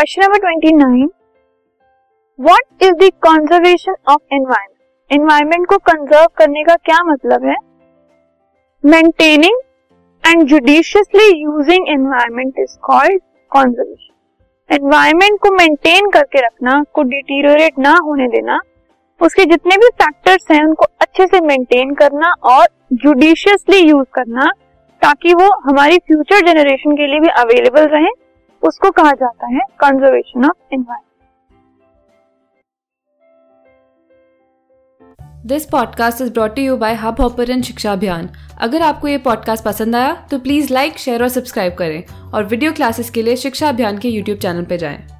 Question number twenty nine what is the conservation of environment environment को conserve करने का क्या मतलब है? Maintaining and judiciously using environment is called conservation environment को मेंटेन करके रखना, को डिटीरियोरेट ना होने देना, उसके जितने भी फैक्टर्स हैं, उनको अच्छे से मेंटेन करना और जुडिशियसली यूज़ करना, ताकि वो हमारी फ्यूचर जनरेशन के लिए भी अवेलेबल रहे उसको कहा जाता है conservation of environment this podcast is brought you by Hubhopper Shiksha Abhiyan अगर आपको ये पॉडकास्ट पसंद आया तो प्लीज़ लाइक शेयर और सब्सक्राइब करें और वीडियो क्लासेस के लिए शिक्षा अभियान के यूट्यूब चैनल पर जाएँ।